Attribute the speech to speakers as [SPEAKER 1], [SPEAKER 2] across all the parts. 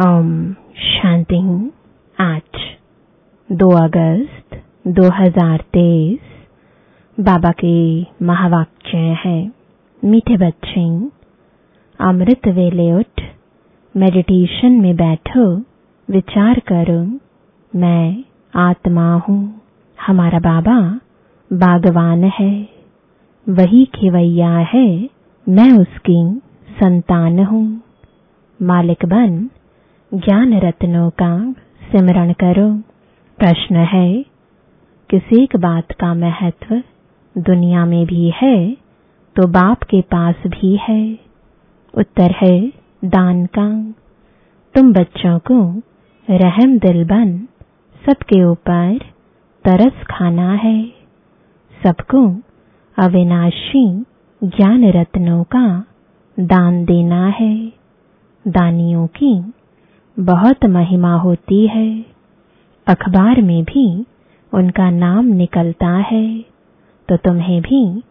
[SPEAKER 1] ओम शांति आज 2 अगस्त 2023 बाबा के महावाक्य है। मीठे बच्चे, अमृत वेले उठ मेडिटेशन में बैठो, विचार करो, मैं आत्मा हूँ, हमारा बाबा बागवान है, वही खिवैया है, मैं उसकी संतान हूँ। मालिक बन ज्ञान रत्नों का सिमरण करो। प्रश्न है किसी एक बात का महत्व दुनिया में भी है तो बाप के पास भी है? उत्तर है दान का तुम बच्चों को रहम दिल बन, सबके ऊपर तरस खाना है। सबको अविनाशी ज्ञान रत्नों का दान देना है। दानियों की बहुत महिमा होती है। अखबार में भी उनका नाम निकलता है। तो तुम्हें भी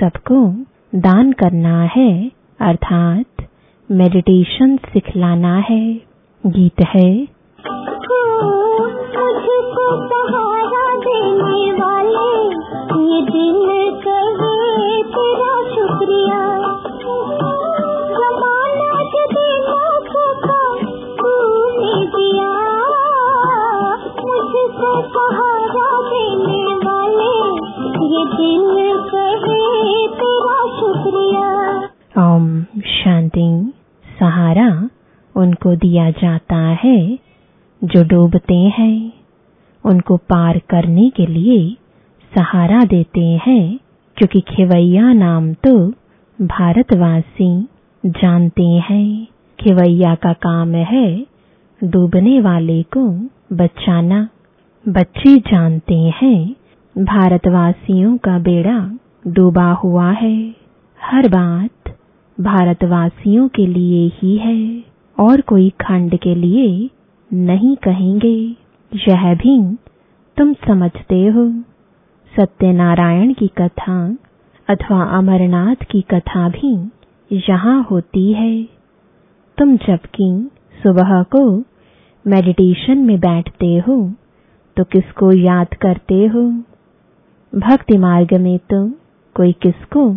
[SPEAKER 1] सबको दान करना है, अर्थात मेडिटेशन सिखलाना है। गीत है।
[SPEAKER 2] देने ये दिल कहे दिया
[SPEAKER 1] जाता है, जो डूबते हैं, उनको पार करने के लिए सहारा देते हैं, क्योंकि खिवैया नाम तो भारतवासी जानते हैं। खिवैया का काम है डूबने वाले को बचाना। बच्चे जानते हैं, भारतवासियों का बेड़ा डूबा हुआ है। हर बात भारतवासियों के लिए ही है। और कोई खंड के लिए नहीं कहेंगे। यह भी तुम समझते हो। सत्यनारायण की कथा अथवा अमरनाथ की कथा भी यहाँ होती है। तुम जबकि सुबह को मेडिटेशन में बैठते हो तो किसको याद करते हो? भक्ति मार्ग में तो कोई किसको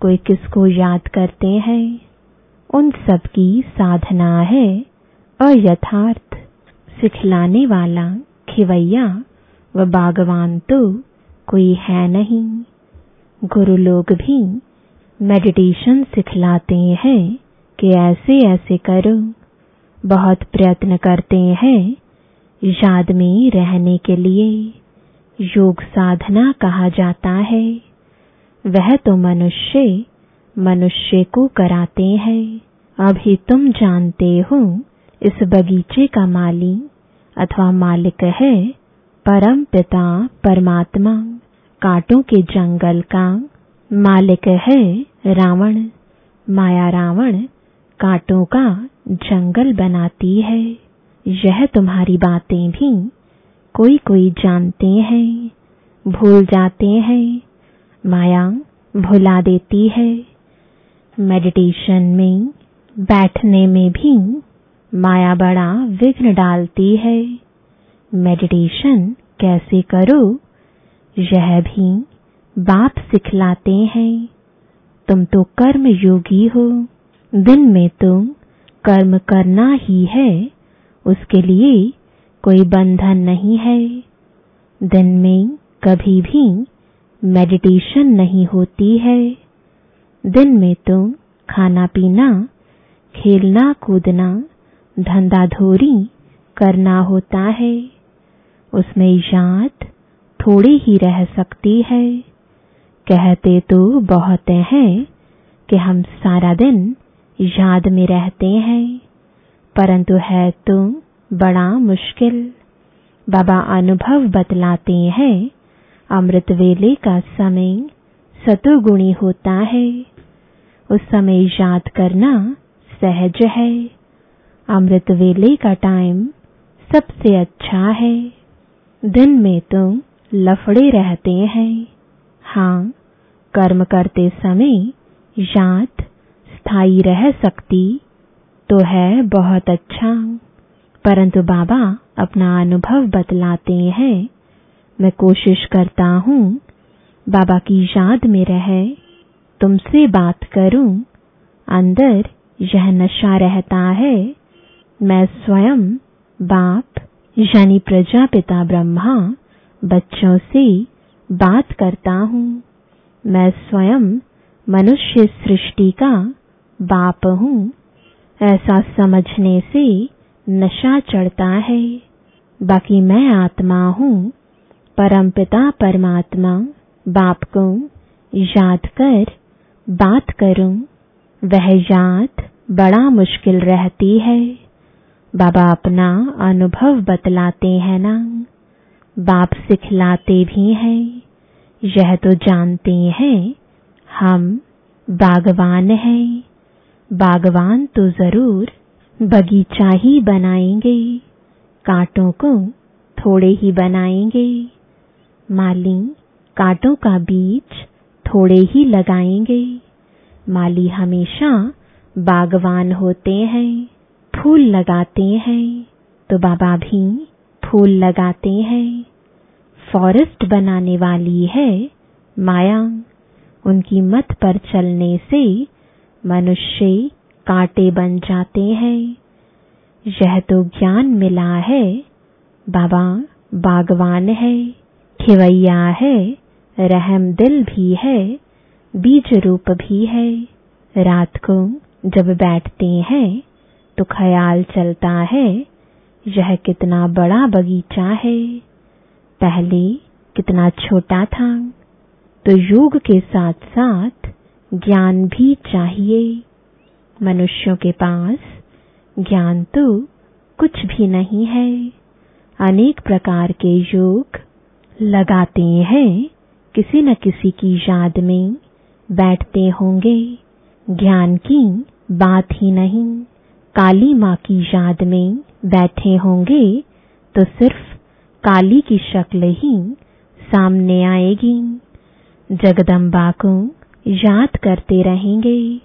[SPEAKER 1] कोई किसको याद करते हैं? उन सब की साधना है अयथार्थ। सिखलाने वाला खिवैया व बागवान तो कोई है नहीं। गुरु लोग भी मेडिटेशन सिखलाते हैं कि ऐसे ऐसे करो। बहुत प्रयत्न करते हैं याद में रहने के लिए। योग साधना कहा जाता है। वह तो मनुष्य मनुष्य को कराते हैं। अभी तुम जानते हो, इस बगीचे का माली अथवा मालिक है परम पिता परमात्मा। कांटों के जंगल का मालिक है रावण। माया रावण कांटों का जंगल बनाती है। यह तुम्हारी बातें भी कोई कोई जानते हैं, भूल जाते हैं। माया भुला देती है। मेडिटेशन में, बैठने में भी माया बड़ा विघ्न डालती है। मेडिटेशन कैसे करो? यह भी बाप सिखलाते हैं। तुम तो कर्म योगी हो। दिन में तुम कर्म करना ही है। उसके लिए कोई बंधन नहीं है। दिन में कभी भी मेडिटेशन नहीं होती है। दिन में तो खाना पीना, खेलना कूदना, धंधा धोरी करना होता है। उसमें याद थोड़ी ही रह सकती है। कहते तो बहुत हैं कि हम सारा दिन याद में रहते हैं, परंतु है तो बड़ा मुश्किल। बाबा अनुभव बतलाते हैं, अमृत वेले का समय सतुगुणी होता है। उस समय याद करना सहज है। अमृत वेले का टाइम सबसे अच्छा है। दिन में तुम लफड़े रहते हैं। हाँ कर्म करते समय याद स्थायी रह सकती तो है बहुत अच्छा। परंतु बाबा अपना अनुभव बतलाते हैं। मैं कोशिश करता हूँ बाबा की याद में रहे। तुमसे बात करूँ, अंदर यह नशा रहता है, मैं स्वयं बाप, यानी प्रजापिता ब्रह्मा, बच्चों से बात करता हूँ। मैं स्वयं मनुष्य सृष्टि का बाप हूँ। ऐसा समझने से नशा चढ़ता है। बाकी मैं आत्मा हूँ, परमपिता परमात्मा, बाप को याद कर बात करूँ, वह याद बड़ा मुश्किल रहती है। बाबा अपना अनुभव बतलाते हैं ना, बाप सिखलाते भी हैं। यह तो जानते हैं, हम बागवान हैं। बागवान तो ज़रूर बगीचा ही बनाएँगे, कांटों को थोड़े ही बनाएँगे। माली, कांटों का बीज थोड़े ही लगाएँगे। माली हमेशा बागवान होते हैं, फूल लगाते हैं। तो बाबा भी फूल लगाते हैं। फॉरेस्ट बनाने वाली है माया। उनकी मत पर चलने से मनुष्य कांटे बन जाते हैं। यह तो ज्ञान मिला है। बाबा बागवान है, खिवैया है। रहम दिल भी है, बीज रूप भी है। रात को जब बैठते हैं तो ख्याल चलता है, यह कितना बड़ा बगीचा है। पहले कितना छोटा था तो योग के साथ साथ ज्ञान भी चाहिए। मनुष्यों के पास ज्ञान तो कुछ भी नहीं है। अनेक प्रकार के योग लगाते हैं किसी न किसी की याद में बैठते होंगे। ज्ञान की बात ही नहीं, काली माँ की याद में बैठे होंगे तो सिर्फ़ काली की शक्ल ही सामने आएगी। जगदम्बा को याद करते रहेंगे।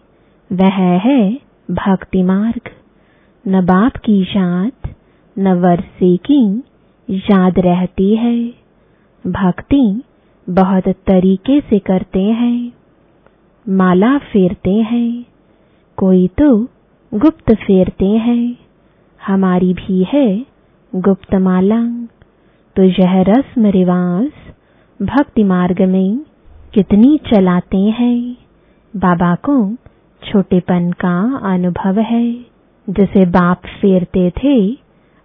[SPEAKER 1] वह है भक्ति मार्ग। न बाप की याद, न वर्षे की याद रहती है। भक्ति बहुत तरीके से करते हैं। माला फेरते हैं। कोई तो गुप्त फेरते हैं। हमारी भी है गुप्त माला तो यह रस्म रिवाज भक्ति मार्ग में कितनी चलाते हैं। बाबा को छोटेपन का अनुभव है। जैसे बाप फेरते थे,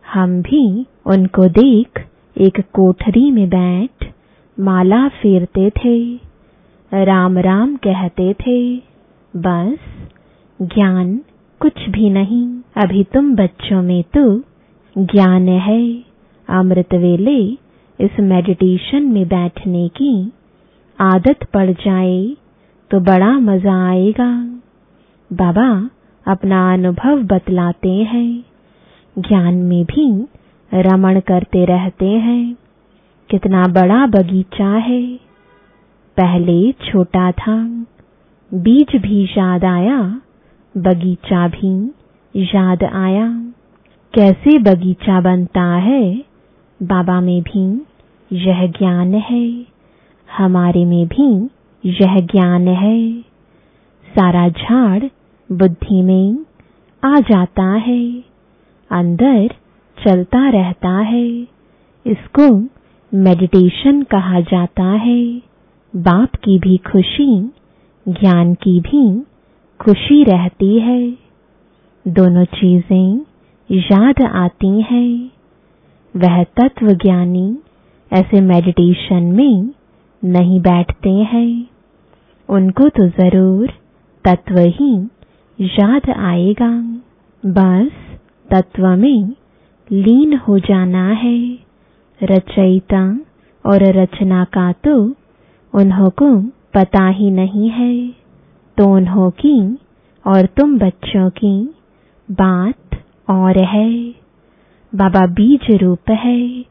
[SPEAKER 1] हम भी उनको देख एक कोठरी में बैठ माला फेरते थे, राम राम कहते थे, बस, ज्ञान कुछ भी नहीं। अभी तुम बच्चों में तो ज्ञान है। अमृत वेले इस मेडिटेशन में बैठने की आदत पड़ जाए तो बड़ा मज़ा आएगा। बाबा अपना अनुभव बतलाते हैं। ज्ञान में भी रमण करते रहते हैं। कितना बड़ा बगीचा है। पहले छोटा था, बीज भी याद आया, बगीचा भी याद आया। कैसे बगीचा बनता है, बाबा में भी यह ज्ञान है, हमारे में भी यह ज्ञान है। सारा झाड़ बुद्धि में आ जाता है, अंदर चलता रहता है, इसको मेडिटेशन कहा जाता है। बाप की भी खुशी, ज्ञान की भी खुशी रहती है। दोनों चीज़ें याद आती हैं। वह तत्व ज्ञानी ऐसे मेडिटेशन में नहीं बैठते हैं। उनको तो ज़रूर तत्व ही याद आएगा। बस तत्व में लीन हो जाना है। रचयिता और रचना का तो उन्हों को पता ही नहीं है। तो उन्हों की और तुम बच्चों की बात और है। बाबा बीज रूप है।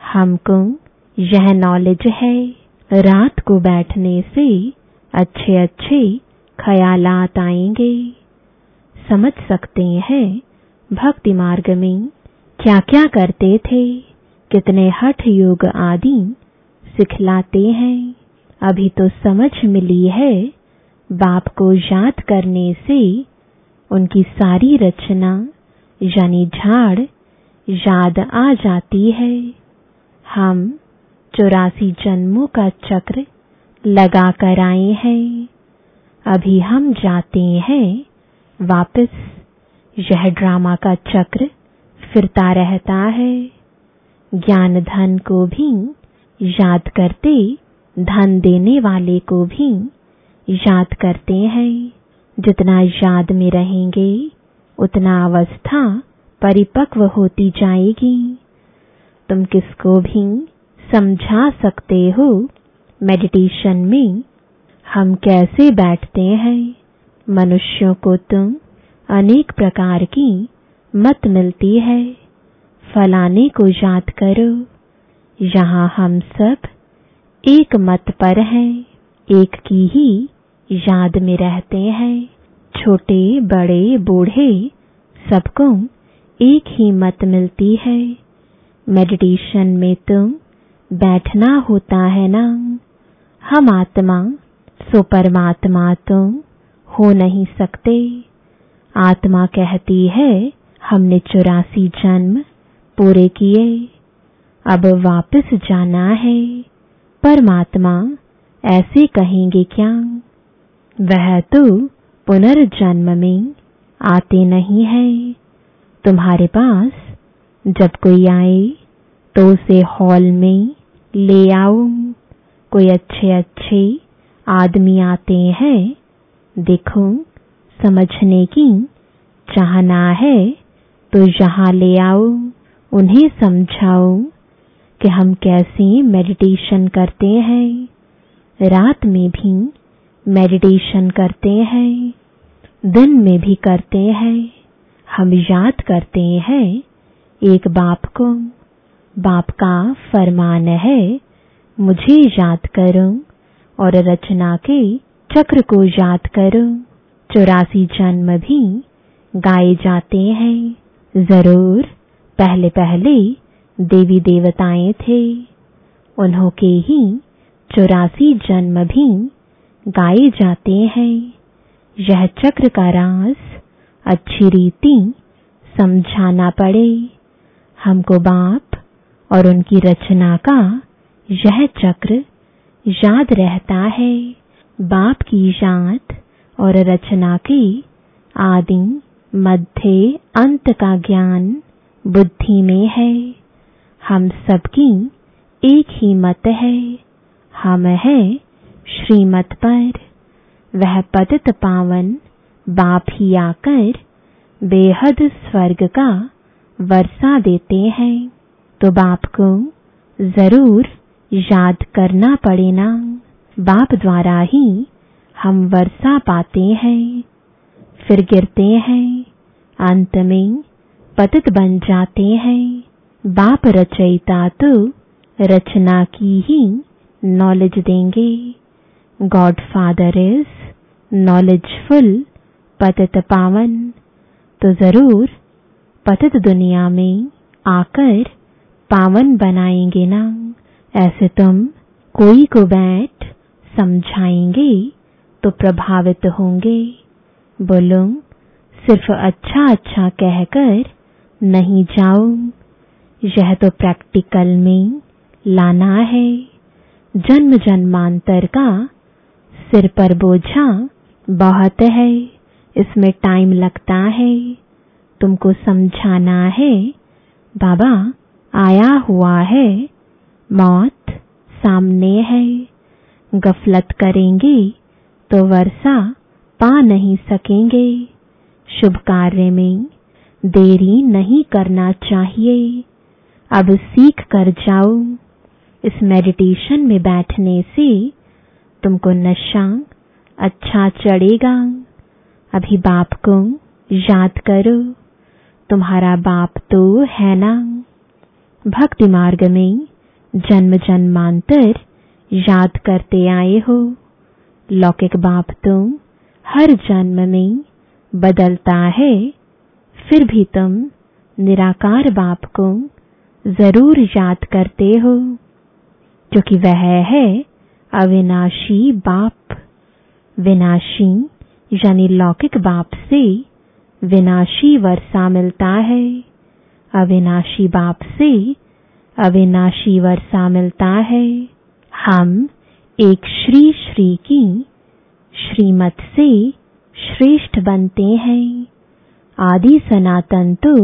[SPEAKER 1] हमको यह नॉलेज है। रात को बैठने से अच्छे अच्छे ख्यालात आएँगे। समझ सकते हैं भक्ति मार्ग में क्या क्या करते थे। कितने हठ योग आदि सिखलाते हैं। अभी तो समझ मिली है बाप को याद करने से उनकी सारी रचना, यानी झाड़, याद आ जाती है। हम चौरासी जन्मों का चक्र लगा कर आए हैं। अभी हम जाते हैं वापस। यह ड्रामा का चक्र फिरता रहता है। ज्ञान धन को भी, याद करते, धन देने वाले को भी याद करते हैं। जितना याद में रहेंगे, उतना अवस्था परिपक्व होती जाएगी। तुम किसको भी समझा सकते हो? मेडिटेशन में हम कैसे बैठते हैं? मनुष्यों को तुम अनेक प्रकार की मत मिलती है। फलाने को याद करो। यहाँ हम सब एक मत पर हैं, एक की ही याद में रहते हैं। छोटे, बड़े, बूढ़े, सबको एक ही मत मिलती है। मेडिटेशन में तुम बैठना होता है ना। हम आत्मा सो परमात्मा तुम हो नहीं सकते। आत्मा कहती है, हमने चौरासी जन्म पूरे किए। अब वापस जाना है। परमात्मा, ऐसे कहेंगे क्या? वह तो पुनर्जन्म में आते नहीं है। तुम्हारे पास जब कोई आए तो उसे हॉल में ले आओ। कोई अच्छे अच्छे आदमी आते हैं, देखो, समझने की चाहना है तो यहाँ ले आओ। उन्हें समझाओ कि हम कैसे मेडिटेशन करते हैं। रात में भी मेडिटेशन करते हैं। दिन में भी करते हैं। हम याद करते हैं एक बाप को। बाप का फरमान है, मुझे याद करो और रचना के चक्र को याद करो। चौरासी जन्म भी गाए जाते हैं। ज़रूर पहले पहले देवी देवताएँ थे। उन्हों के ही चौरासी जन्म भी गाए जाते हैं। यह चक्र का राज अच्छी रीति समझाना पड़े। हमको बाप और उनकी रचना का यह चक्र याद रहता है। बाप की याद और रचना के आदि मध्य अंत का ज्ञान बुद्धि में है। हम सबकी एक ही मत है। हम है श्रीमत पर। वह पतित पावन बाप ही आकर बेहद स्वर्ग का वर्षा देते हैं। तो बाप को ज़रूर याद करना पड़े ना। बाप द्वारा ही हम वर्षा पाते हैं। फिर गिरते हैं। अंत में पतित बन जाते हैं। बाप रचयिता तो रचना की ही नॉलेज देंगे। गॉड फादर इज़ नॉलेजफुल पतित पावन। तो ज़रूर पतित दुनिया में आकर पावन बनाएँगे ना। ऐसे तुम कोई को बैठ समझाएँगे तो प्रभावित होंगे। बोलो, सिर्फ़ अच्छा अच्छा कहकर नहीं जाओ यह तो प्रैक्टिकल में लाना है। जन्म जन्मांतर का सिर पर बोझा बहुत है, इसमें टाइम लगता है। तुमको समझाना है, बाबा, आया हुआ है, मौत सामने है। गफलत करेंगे तो वर्षा पा नहीं सकेंगे। शुभ कार्य में देरी नहीं करना चाहिए। अब सीख कर जाओ। इस मेडिटेशन में बैठने से तुमको नशा अच्छा चढ़ेगा। अभी बाप को याद करो, तुम्हारा बाप तो है ना। भक्ति मार्ग में जन्म जन्मांतर याद करते आए हो। लौकिक बाप तो हर जन्म में बदलता है। फिर भी तुम निराकार बाप को ज़रूर याद करते हो क्योंकि वह है अविनाशी बाप। विनाशी यानी लौकिक बाप से विनाशी वर्षा मिलता है। अविनाशी बाप से अविनाशी वर्षा मिलता है। हम एक श्री श्री की श्रीमत से श्रेष्ठ बनते हैं। आदि सनातन तो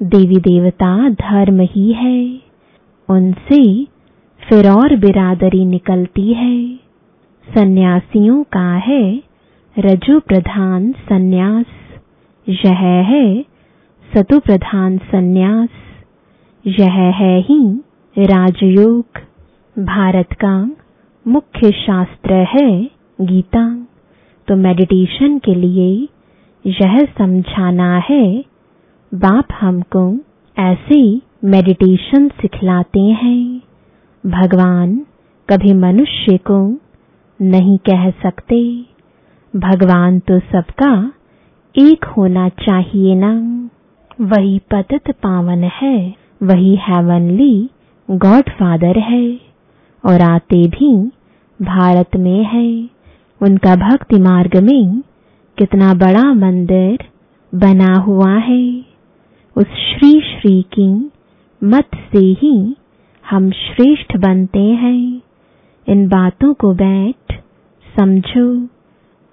[SPEAKER 1] देवी देवता धर्म ही है। उनसे फिर और बिरादरी निकलती है। सन्यासियों का है रजो प्रधान सन्यास। यह है सतु प्रधान सन्यास। यह है ही राजयोग। भारत का मुख्य शास्त्र है गीता। तो मेडिटेशन के लिए यह समझाना है, बाप हमको ऐसे मेडिटेशन सिखलाते हैं। भगवान कभी मनुष्य को नहीं कह सकते। भगवान तो सबका एक होना चाहिए ना। वही पतित पावन है, वही हेवनली गॉड फादर है, और आते भी भारत में है। उनका भक्ति मार्ग में कितना बड़ा मंदिर बना हुआ है। उस श्री श्री की मत से ही हम श्रेष्ठ बनते हैं। इन बातों को बैठ, समझो।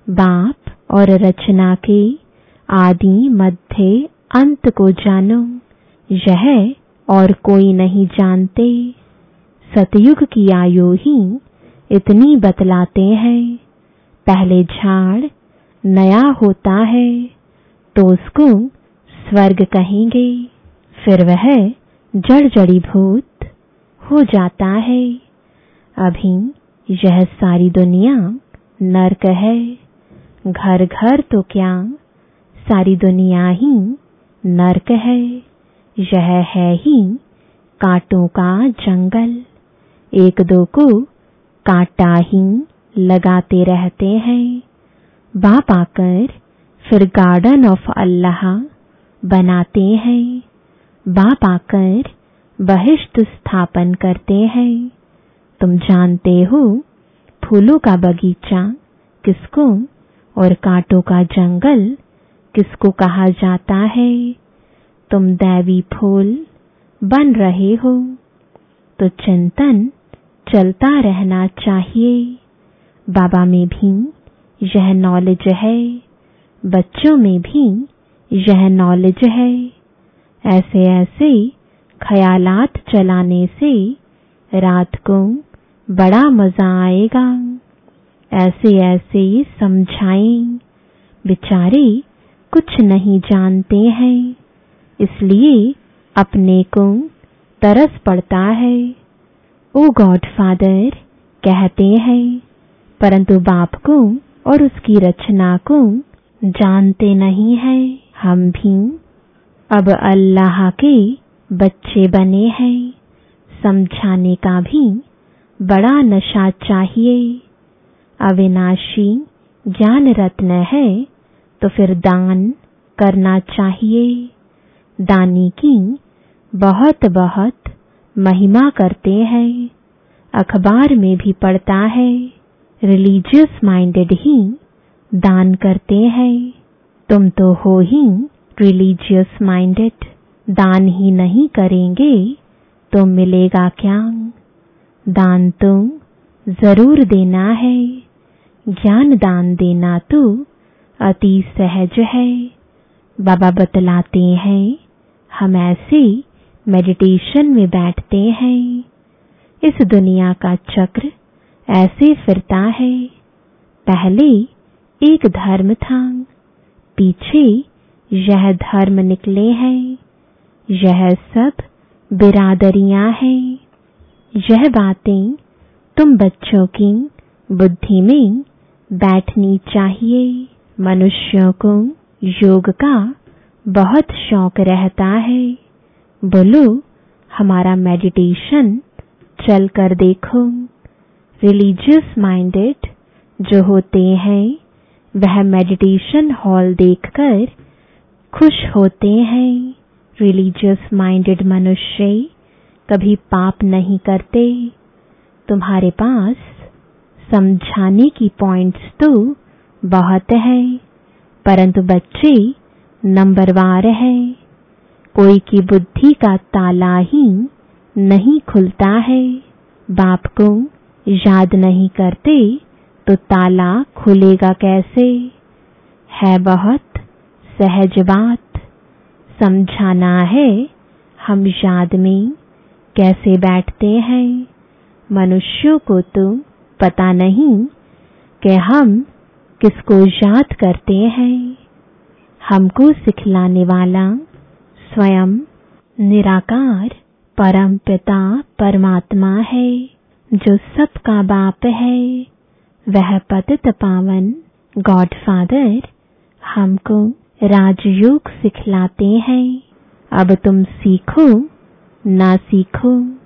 [SPEAKER 1] बाप और रचना के आदि मध्य अंत को जानो। यह और कोई नहीं जानते। सतयुग की आयु ही इतनी बतलाते हैं। पहले झाड़ नया होता है तो उसको स्वर्ग कहेंगे। फिर वह जड़ जड़ी भूत हो जाता है। अभी यह सारी दुनिया नरक है। घर घर तो क्या सारी दुनिया ही नरक है। यह है ही कांटों का जंगल। एक दो को कांटा ही लगाते रहते हैं। बाप आकर फिर गार्डन ऑफ़ अल्लाह बनाते हैं। बाप आकर बहिष्ट स्थापन करते हैं। तुम जानते हो, फूलों का बगीचा किसको और कांटों का जंगल किसको कहा जाता है? तुम दैवी फूल बन रहे हो तो चिंतन चलता रहना चाहिए। बाबा में भी यह नॉलेज है। बच्चों में भी यह नॉलेज है। ऐसे ऐसे ख्यालात चलाने से रात को बड़ा मज़ा आएगा। ऐसे ऐसे समझाएँ। बेचारे कुछ नहीं जानते हैं। इसलिए अपने को तरस पड़ता है। ओ गॉड फादर कहते हैं, परंतु बाप को और उसकी रचना को जानते नहीं है हम भी। अब अल्लाह के बच्चे बने हैं, समझाने का भी बड़ा नशा चाहिए। अविनाशी ज्ञान रत्न है तो फिर दान करना चाहिए। दानी की बहुत बहुत महिमा करते हैं, अखबार में भी पढ़ता है। रिलीजियस माइंडेड ही दान करते हैं। तुम तो हो ही रिलीजियस माइंडेड, दान ही नहीं करेंगे तो मिलेगा क्या? दान तुम ज़रूर देना है। ज्ञान दान देना तो अति सहज है। बाबा बतलाते हैं, हम ऐसे मेडिटेशन में बैठते हैं। इस दुनिया का चक्र ऐसे फिरता है पहले, एक धर्म था। पीछे, यह धर्म निकले हैं। यह सब बिरादरियाँ हैं। यह बातें तुम बच्चों की बुद्धि में बैठनी चाहिए। मनुष्यों को योग का बहुत शौक रहता है। बोलो, हमारा मेडिटेशन चल कर देखो। रिलीजियस माइंडेड जो होते हैं, वह मेडिटेशन हॉल देखकर खुश होते हैं। रिलीजियस माइंडेड मनुष्य कभी पाप नहीं करते। तुम्हारे पास समझाने की पॉइंट्स तो बहुत है, परंतु बच्चे नंबरवार है। कोई की बुद्धि का ताला ही नहीं खुलता है बाप को। याद नहीं करते तो ताला खुलेगा कैसे? है बहुत सहज बात। समझाना है, हम याद में कैसे बैठते हैं? मनुष्यों को तो पता नहीं कि हम किसको याद करते हैं। हमको सिखलाने वाला स्वयं निराकार परम पिता परमात्मा है। जो सबका बाप है, वह पतित पावन गॉड फादर हमको राजयोग सिखलाते हैं। अब तुम सीखो, ना सीखो,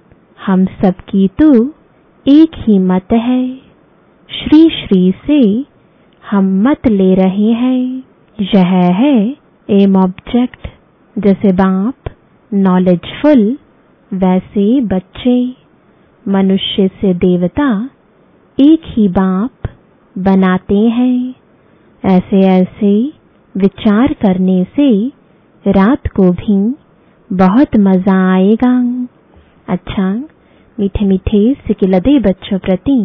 [SPEAKER 1] हम सबकी तो एक ही मत है। श्री श्री से हम मत ले रहे हैं। यह है एम ऑब्जेक्ट जैसे बाप नॉलेजफुल वैसे बच्चे। मनुष्य से देवता एक ही बाप बनाते हैं। ऐसे ऐसे विचार करने से रात को भी बहुत मज़ा आएगा। अच्छा मीठे मीठे सिकिलदे बच्चों प्रति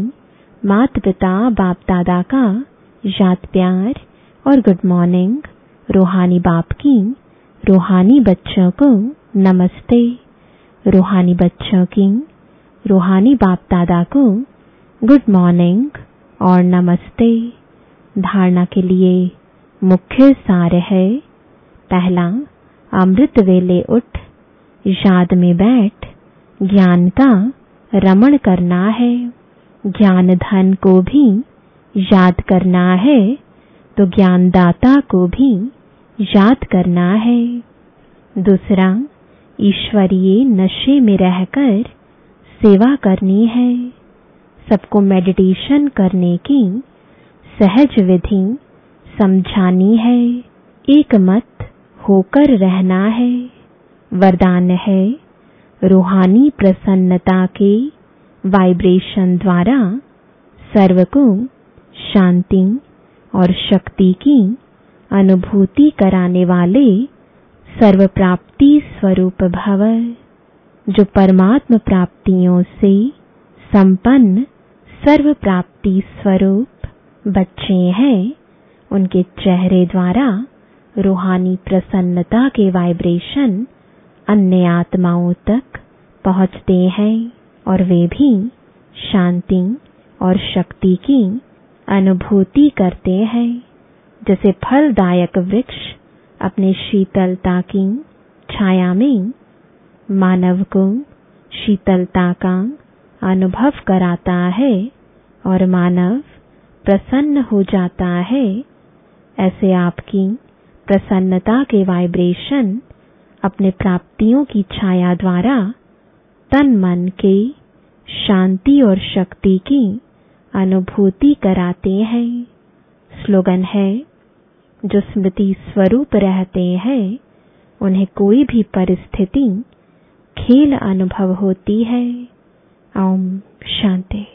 [SPEAKER 1] माता पिता बाप दादा का याद प्यार और गुड मॉर्निंग। रूहानी बाप की रूहानी बच्चों को नमस्ते। रूहानी बच्चों की रूहानी बाप दादा को गुड मॉर्निंग और नमस्ते धारणा के लिए मुख्य सार है। पहला, अमृत वेले उठ, याद में बैठ, ज्ञान का रमण करना है। ज्ञान धन को भी याद करना है तो ज्ञानदाता को भी याद करना है। दूसरा, ईश्वरीय नशे में रहकर सेवा करनी है। सबको मेडिटेशन करने की सहज विधि समझानी है। एक मत होकर रहना है। वरदान है रूहानी प्रसन्नता के वाइब्रेशन द्वारा सर्व को शांति और शक्ति की अनुभूति कराने वाले सर्व प्राप्ति स्वरूप भव। जो परमात्म प्राप्तियों से संपन्न सर्व प्राप्ति स्वरूप बच्चे हैं, उनके चेहरे द्वारा रूहानी प्रसन्नता के वाइब्रेशन अन्य आत्माओं तक पहुँचते हैं और वे भी शांति और शक्ति की अनुभूति करते हैं। जैसे फलदायक वृक्ष अपने शीतलता की छाया में मानव को शीतलता का अनुभव कराता है और मानव प्रसन्न हो जाता है। ऐसे आपकी प्रसन्नता के वाइब्रेशन अपने प्राप्तियों की छाया द्वारा तन मन के शांति और शक्ति की अनुभूति कराते हैं। स्लोगन है, जो स्मृति स्वरूप रहते हैं, उन्हें कोई भी परिस्थिति खेल अनुभव होती है। ओम शांति।